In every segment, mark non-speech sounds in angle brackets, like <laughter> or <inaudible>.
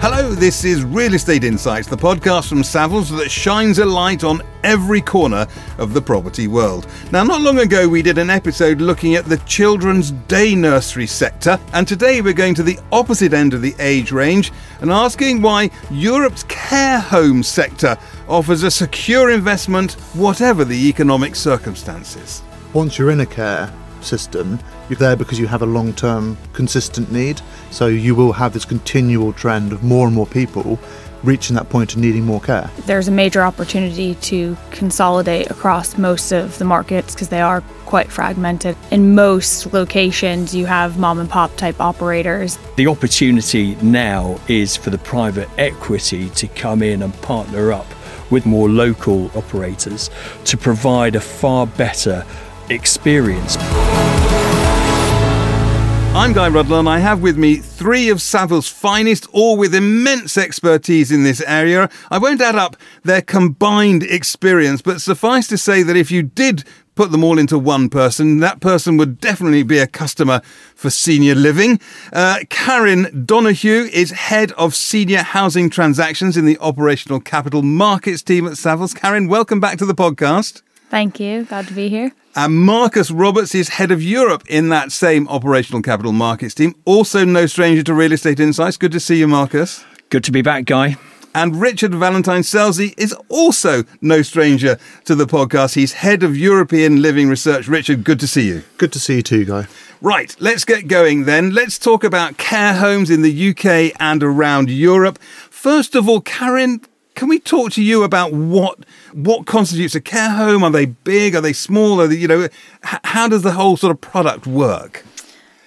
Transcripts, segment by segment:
Hello, this is Real Estate Insights, the podcast from Savills that shines a light on every corner of the property world. Now, not long ago, we did an episode looking at the children's day nursery sector, and today we're going to the opposite end of the age range and asking why Europe's care home sector offers a secure investment, whatever the economic circumstances. Once you're in a care system, you're there because you have a long term consistent need. So you will have this continual trend of more and more people reaching that point of needing more care. There's a major opportunity to consolidate across most of the markets because they are quite fragmented. In most locations, you have mom and pop type operators. The opportunity now is for the private equity to come in and partner up with more local operators to provide a far better experience. I'm Guy Rudler, and I have with me three of Savills' finest, all with immense expertise in this area. I won't add up their combined experience, but suffice to say that if you did put them all into one person, that person would definitely be a customer for senior living. Uh, Karen Donahue is head of senior housing transactions in the operational capital markets team at Savills. Karen, welcome back to the podcast. Thank you. Glad to be here. And Marcus Roberts is head of Europe in that same operational capital markets team. Also, no stranger to real estate insights. Good to see you, Marcus. Good to be back, Guy. And Richard Valentine Selsey is also no stranger to the podcast. He's head of European Living Research. Richard, good to see you. Good to see you too, Guy. Right, let's get going then. Let's talk about care homes in the UK and around Europe. First of all, Karen, can we talk to you about what what constitutes a care home? Are they big? Are they small? Are they, you know, how does the whole sort of product work?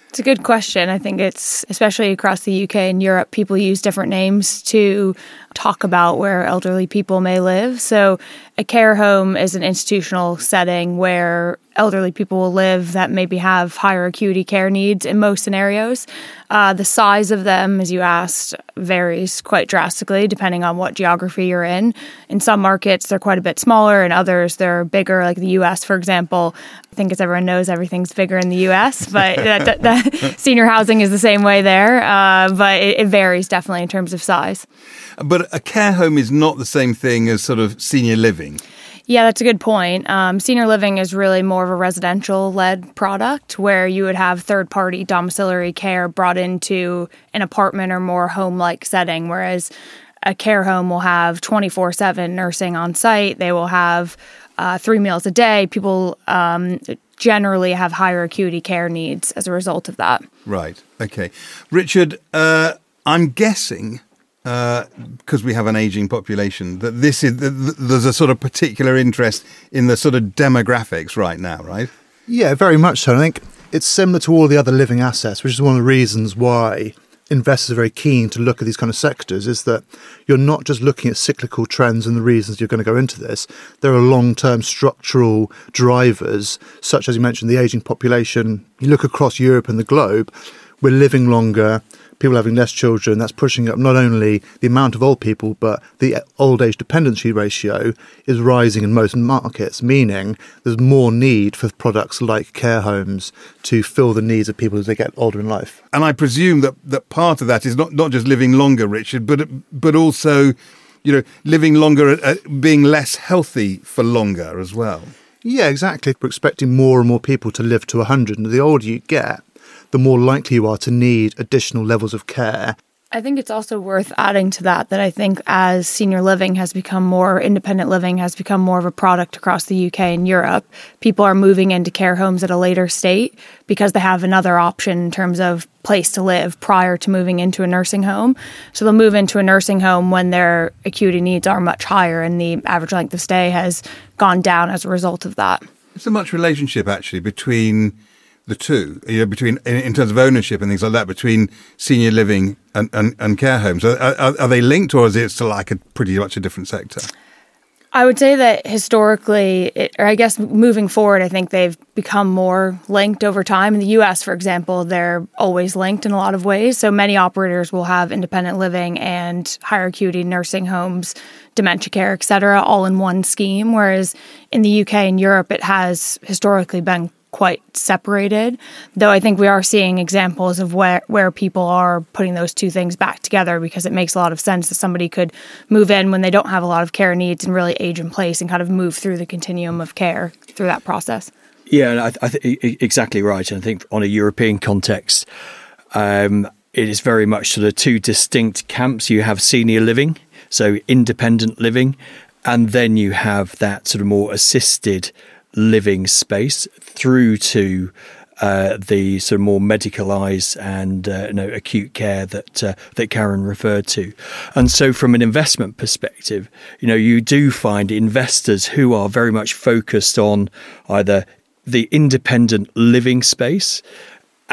It's a good question. I think it's especially across the UK and Europe, people use different names to talk about where elderly people may live. So, a care home is an institutional setting where elderly people will live that maybe have higher acuity care needs in most scenarios. Uh, the size of them, as you asked, varies quite drastically depending on what geography you're in. In some markets, they're quite a bit smaller, in others, they're bigger, like the US, for example. I think as everyone knows, everything's bigger in the US, <laughs> but that, that, that <laughs> senior housing is the same way there. Uh, but it, it varies definitely in terms of size. But a care home is not the same thing as sort of senior living. Yeah, that's a good point. Um, senior living is really more of a residential led product where you would have third party domiciliary care brought into an apartment or more home like setting, whereas a care home will have 24 7 nursing on site. They will have uh, three meals a day. People um, generally have higher acuity care needs as a result of that. Right. Okay. Richard, uh, I'm guessing because uh, we have an aging population, that this is there's a sort of particular interest in the sort of demographics right now, right? Yeah, very much so. I think it's similar to all the other living assets, which is one of the reasons why investors are very keen to look at these kind of sectors. Is that you're not just looking at cyclical trends and the reasons you're going to go into this. There are long-term structural drivers, such as you mentioned, the aging population. You look across Europe and the globe, we're living longer people having less children, that's pushing up not only the amount of old people, but the old age dependency ratio is rising in most markets, meaning there's more need for products like care homes to fill the needs of people as they get older in life. And I presume that, that part of that is not, not just living longer, Richard, but but also, you know, living longer, uh, being less healthy for longer as well. Yeah, exactly. We're expecting more and more people to live to 100, and the older you get, the more likely you are to need additional levels of care. I think it's also worth adding to that that I think as senior living has become more independent living has become more of a product across the UK and Europe, people are moving into care homes at a later state because they have another option in terms of place to live prior to moving into a nursing home. So they'll move into a nursing home when their acuity needs are much higher and the average length of stay has gone down as a result of that. Is there much relationship actually between the two, you know, between in, in, terms of ownership and things like that, between senior living and, and, and care homes? Are, are, are, they linked, or is it still like a pretty much a different sector? I would say that historically, it, or I guess moving forward, I think they've become more linked over time. In the US, for example, they're always linked in a lot of ways. So many operators will have independent living and higher acuity nursing homes, dementia care, et cetera, all in one scheme. Whereas in the UK and Europe, it has historically been quite separated. Though I think we are seeing examples of where, where people are putting those two things back together because it makes a lot of sense that somebody could move in when they don't have a lot of care needs and really age in place and kind of move through the continuum of care through that process. Yeah, I, I th- exactly right. And I think on a European context, um, it is very much sort of two distinct camps. You have senior living, so independent living, and then you have that sort of more assisted living space through to uh, the sort of more medicalised and uh, you know, acute care that uh, that Karen referred to, and so from an investment perspective, you know you do find investors who are very much focused on either the independent living space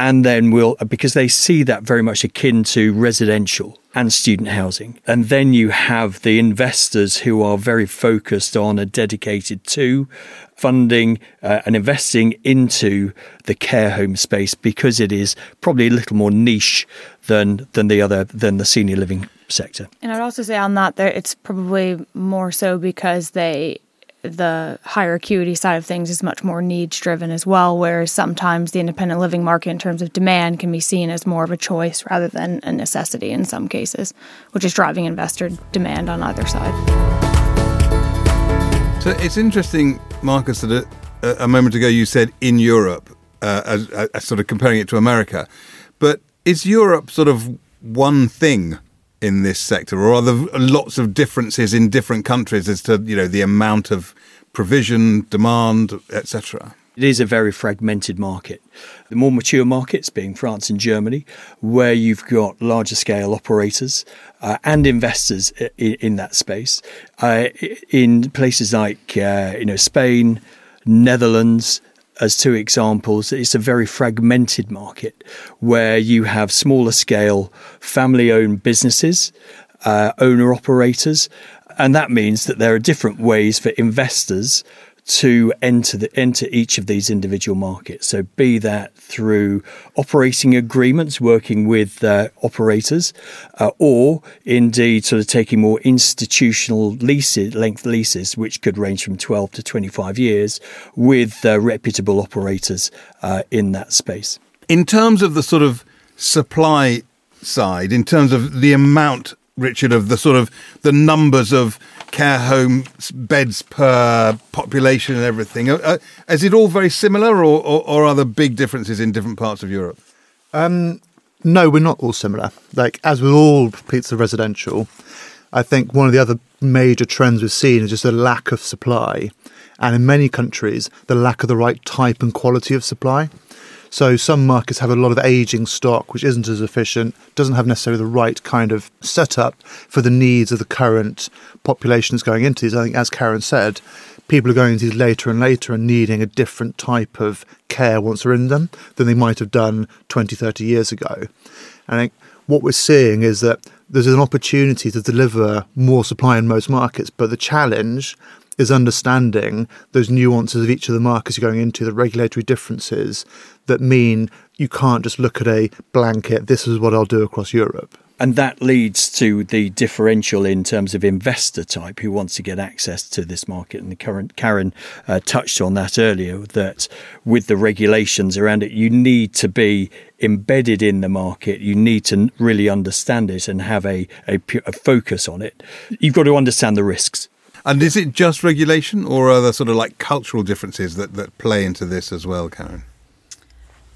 and then we'll because they see that very much akin to residential and student housing. And then you have the investors who are very focused on and dedicated to funding uh, and investing into the care home space because it is probably a little more niche than than the other than the senior living sector. And i'd also say on that it's probably more so because they the higher acuity side of things is much more needs driven as well, whereas sometimes the independent living market in terms of demand can be seen as more of a choice rather than a necessity in some cases, which is driving investor demand on either side. So it's interesting, Marcus, that a, a moment ago you said in Europe, uh, as, as sort of comparing it to America. But is Europe sort of one thing in this sector, or are there lots of differences in different countries as to you know the amount of provision, demand, etc.? It is a very fragmented market. The more mature markets, being France and Germany, where you've got larger scale operators uh, and investors in, in that space, uh, in places like uh, you know Spain, Netherlands, as two examples, it's a very fragmented market where you have smaller scale family owned businesses, uh, owner operators, and that means that there are different ways for investors to enter the, enter each of these individual markets. So, be that through operating agreements, working with uh, operators, uh, or indeed sort of taking more institutional leases, length leases, which could range from 12 to 25 years, with uh, reputable operators uh, in that space. In terms of the sort of supply side, in terms of the amount Richard, of the sort of the numbers of care home beds per population and everything. Uh, uh, is it all very similar, or, or, or, are there big differences in different parts of Europe? Um, no, we're not all similar. Like as with all pizza residential, I think one of the other major trends we've seen is just a lack of supply, and in many countries, the lack of the right type and quality of supply. So some markets have a lot of aging stock, which isn't as efficient, doesn't have necessarily the right kind of setup for the needs of the current population that's going into these. I think, as Karen said, people are going into these later and later and needing a different type of care once they're in them than they might have done 20, 30 years ago. And I think what we're seeing is that there's an opportunity to deliver more supply in most markets, but the challenge is understanding those nuances of each of the markets you're going into, the regulatory differences that mean you can't just look at a blanket, this is what I'll do across Europe. And that leads to the differential in terms of investor type who wants to get access to this market. And the current Karen uh, touched on that earlier that with the regulations around it, you need to be embedded in the market. You need to really understand it and have a, a, a focus on it. You've got to understand the risks. And is it just regulation, or are there sort of like cultural differences that, that play into this as well, Karen?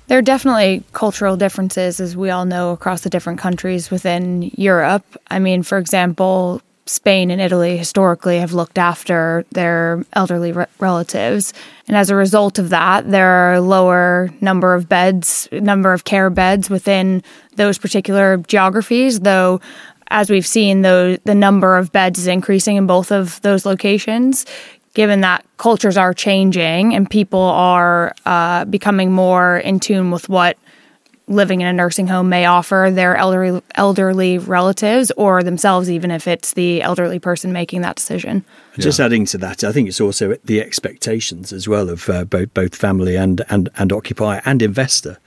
There are definitely cultural differences, as we all know, across the different countries within Europe. I mean, for example, Spain and Italy historically have looked after their elderly re- relatives. And as a result of that, there are lower number of beds, number of care beds within those particular geographies, though as we've seen, the the number of beds is increasing in both of those locations. Given that cultures are changing and people are uh, becoming more in tune with what living in a nursing home may offer their elderly elderly relatives or themselves, even if it's the elderly person making that decision. Just adding to that, I think it's also the expectations as well of uh, both both family and and and occupier and investor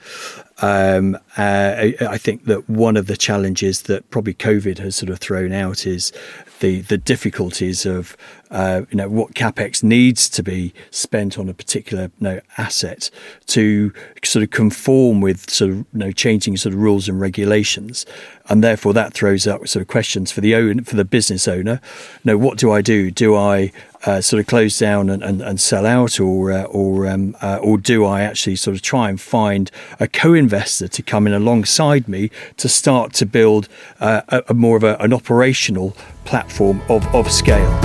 Um, uh, I, think that one of the challenges that probably COVID has sort of thrown out is the the difficulties of uh, you know what capex needs to be spent on a particular you know, asset to sort of conform with sort of you know changing sort of rules and regulations, and therefore that throws up sort of questions for the own for the business owner. You know, what do I do? Do I uh, sort of close down and, and, and sell out, or uh, or um, uh, or do I actually sort of try and find a co-investor to come in alongside me to start to build uh, a, a, more of a, an operational platform of, of scale?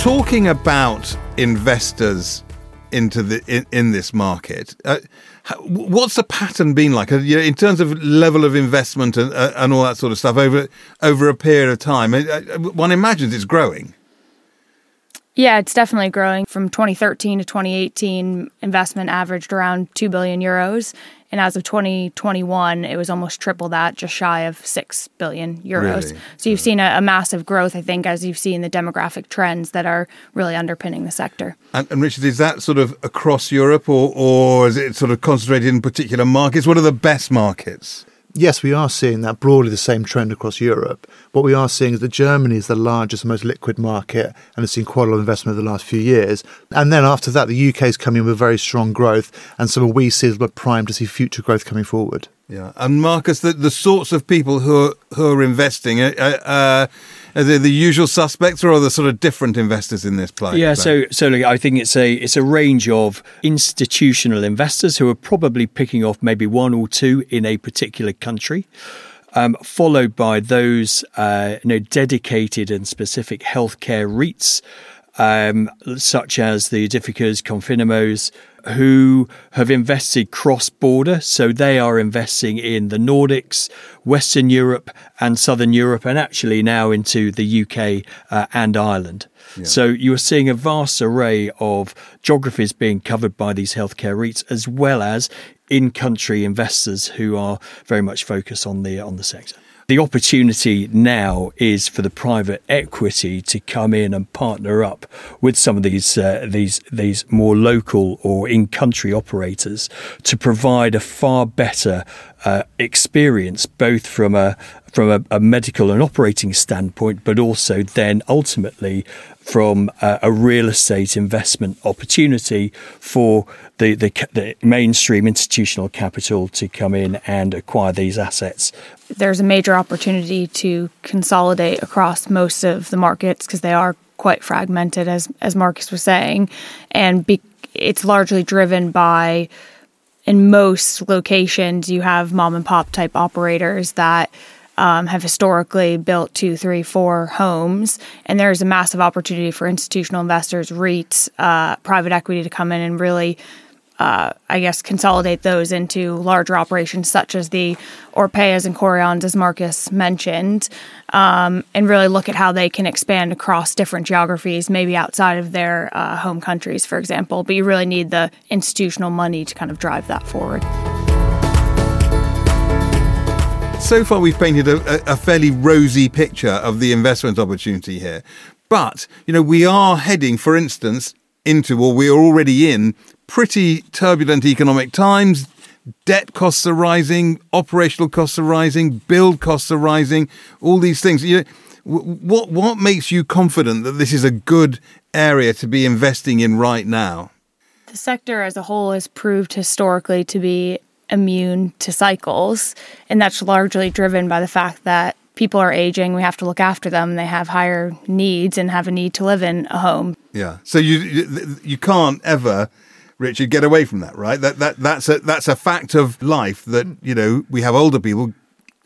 Talking about investors into the in, in this market. Uh, what's the pattern been like uh, in terms of level of investment and, uh, and all that sort of stuff over over a period of time? Uh, one imagines it's growing. Yeah, it's definitely growing. From 2013 to 2018, investment averaged around 2 billion euros. And as of 2021, it was almost triple that, just shy of 6 billion euros. Really? So you've seen a, a, massive growth, I think, as you've seen the demographic trends that are really underpinning the sector. And, and Richard, is that sort of across Europe or, or is it sort of concentrated in particular markets? What are the best markets? Yes, we are seeing that broadly the same trend across Europe. What we are seeing is that Germany is the largest, most liquid market and has seen quite a lot of investment over the last few years. And then after that, the UK is coming with very strong growth, and so we see as we're primed to see future growth coming forward. Yeah, and Marcus, the, the sorts of people who are, who are investing, uh, uh, are they the usual suspects, or are there sort of different investors in this play? Yeah, so so look, I think it's a it's a range of institutional investors who are probably picking off maybe one or two in a particular country. Um, followed by those uh, you know dedicated and specific healthcare REITs, um, such as the Aedificas, Cofinimmos, who have invested cross border. So they are investing in the Nordics, Western Europe, and Southern Europe, and actually now into the UK uh, and Ireland. Yeah. So you are seeing a vast array of geographies being covered by these healthcare REITs, as well as in-country investors who are very much focused on the on the sector the opportunity now is for the private equity to come in and partner up with some of these uh, these these more local or in country operators to provide a far better uh, experience, both from a from a, a, medical and operating standpoint, but also then ultimately from a, a real estate investment opportunity for the, the, the mainstream institutional capital to come in and acquire these assets. There's a major opportunity to consolidate across most of the markets because they are quite fragmented, as as Marcus was saying, and be, it's largely driven by in most locations you have mom and pop type operators that um, have historically built two, three, four homes, and there is a massive opportunity for institutional investors, REITs, uh, private equity to come in and really uh, I guess, consolidate those into larger operations such as the Orpeas and Korians, as Marcus mentioned, um, and really look at how they can expand across different geographies, maybe outside of their uh, home countries, for example. But you really need the institutional money to kind of drive that forward. So far, we've painted a, a fairly rosy picture of the investment opportunity here. But, you know, we are heading, for instance, into, or we are already in, pretty turbulent economic times. Debt costs are rising, operational costs are rising, build costs are rising, all these things. You know, what what makes you confident that this is a good area to be investing in right now? The sector as a whole has proved historically to be immune to cycles, and that's largely driven by the fact that people are aging, we have to look after them, they have higher needs and have a need to live in a home. Yeah. So you you can't ever Richard, get away from that, right? That that that's a that's a fact of life that mm. you know we have older people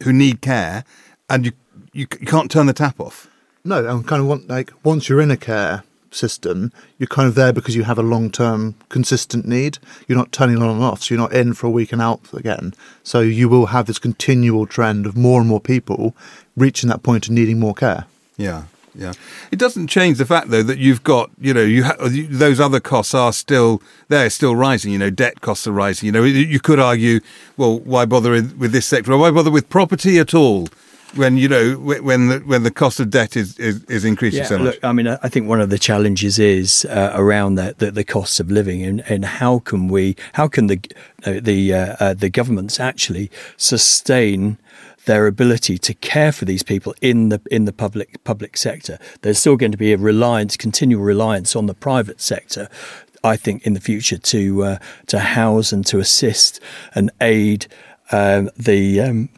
who need care, and you you, you can't turn the tap off. No, I'm kind of want like once you're in a care system, you're kind of there because you have a long term consistent need. You're not turning on and off, so you're not in for a week and out again. So you will have this continual trend of more and more people reaching that and needing more care. Yeah. Yeah, it doesn't change the fact though that you've got you know you ha- those other costs are still they're still rising. You know, debt costs are rising. You know, you could argue, well, why bother with this sector? Why bother with property at all? when you know when the when the cost of debt is is, is increasing so much. Look, I mean, I think one of the challenges is uh, around that the, the costs of living and, and how can we, how can the uh, the uh, uh, the governments actually sustain their ability to care for these people in the in the public public sector. There's still going to be a reliance, continual reliance on the private sector. I think in the future to uh, to house and to assist and aid um, the um,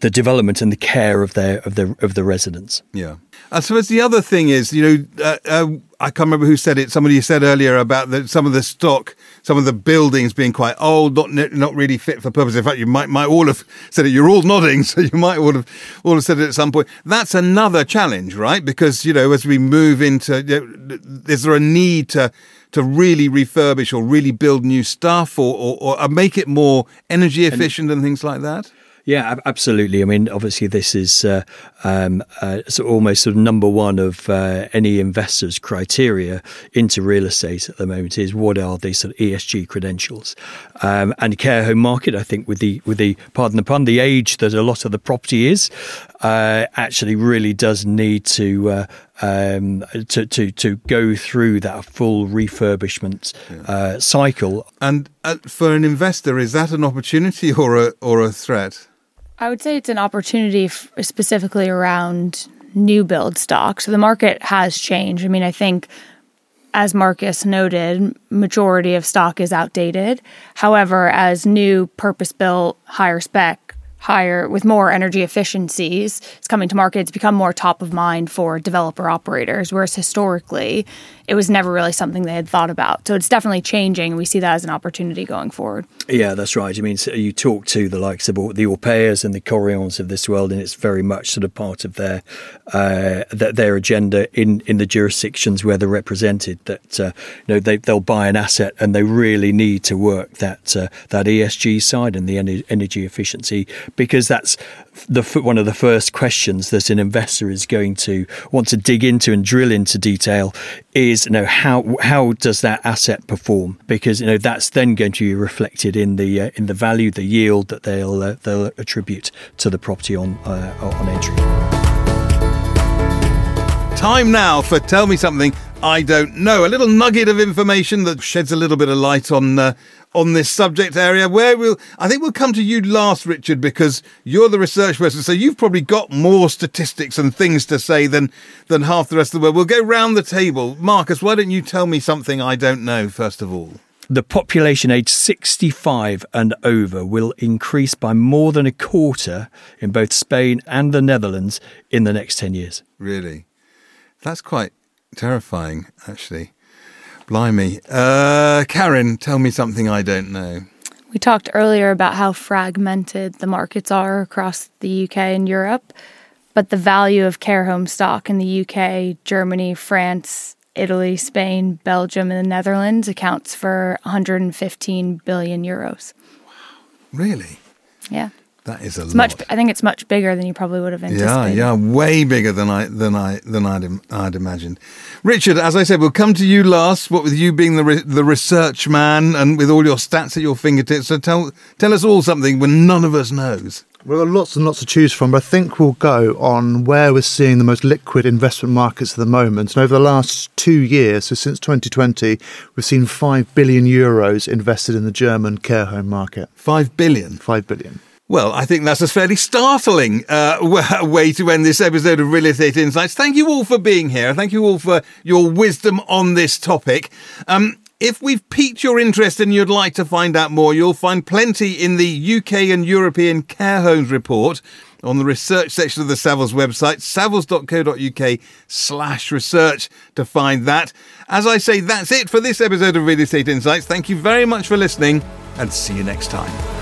the development and the care of their of the of the residents. Yeah. I suppose the other thing is, you know, uh, uh, I can't remember who said it. Somebody said earlier about the, some of the stock, some of the buildings being quite old, not not really fit for purpose. In fact, you might might all have said it. You're all nodding, <laughs> so you might all have all have said it at some point. That's another challenge, right? Because you know, as we move into, you know, is there a need to to really refurbish or really build new stuff, or or, or uh, make it more energy efficient and, and things like that? Yeah, absolutely. I mean, obviously, this is uh, um, uh, of almost sort of number one of uh, any investor's criteria into real estate at the moment is what are these sort of ESG credentials? Um, and care home market, I think, with the with the pardon the pun, the age that a lot of the property is, uh, actually really does need to. Uh, um, to, to to go through that full refurbishment yeah. uh, cycle. And uh, for an investor, is that an opportunity or a or a threat? I would say it's an opportunity f- specifically around new build stock. So the market has changed. I mean, I think as Marcus noted, majority of stock is outdated. However, as new purpose built, higher spec higher with more energy efficiencies it's coming to market. It's become more top of mind for developer operators whereas historically it was never really something they had thought about. So it's definitely changing we see that as an opportunity going forward. Yeah that's right. I mean so you talk to the likes of the Orpeas and the Korians of this world and it's very much sort of part of their uh, their agenda in in the jurisdictions where they're represented that uh, you know they, they'll buy an asset and they really need to work that uh, that ESG side and the energy efficiency because that's the one of the first questions that an investor is going to want to dig into and drill into detail is you know how how does that asset perform? Because you know that's then going to be reflected in the uh, in the value the yield that they'll uh, they'll attribute to the property on uh, on entry. Time now for tell me something I don't know. A little nugget of information that sheds a little bit of light on uh, on this subject area. Where we'll, I think we'll come to you last, Richard, because you're the research person, so you've probably got more statistics and things to say than than half the rest of the world. We'll go round the table. Marcus, why don't you tell me something I don't know first of all? The population aged 65 and over will increase by more than a quarter in both Spain and the Netherlands in the next 10 years. Really? That's quite terrifying, actually. Blimey. Uh, Karen, tell me something I don't know. We talked earlier about how fragmented the markets are across the UK and Europe, but the value of care home stock in the UK, Germany, France, Italy, Spain, Belgium, and the Netherlands accounts for 115 billion euros. Wow. Really? Yeah. That is a it's lot. Much, I think it's much bigger than you probably would have anticipated. Yeah, yeah, way bigger than I than I than I'd I'd imagined. Richard, as I said, we'll come to you last. What with you being the re- the research man and with all your stats at your fingertips. So tell tell us all something when none of us knows. We've got lots and lots to choose from, but I think we'll go on where we're seeing the most liquid investment markets at the moment. And over the last two years, so since 2020, we've seen 5 billion euros invested in the German care home market. 5 billion? 5 billion. Well, I think that's a fairly startling uh, <laughs> way to end this episode of Real Estate Insights. Thank you all for being here. Thank you all for your wisdom on this topic. Um, if we've piqued your interest and you'd like to find out more, you'll find plenty in the UK and European Care Homes report on the research section of the Savills website, savills.co.uk slash research to find that. As I say, that's it for this episode of Real Estate Insights. Thank you very much for listening and see you next time.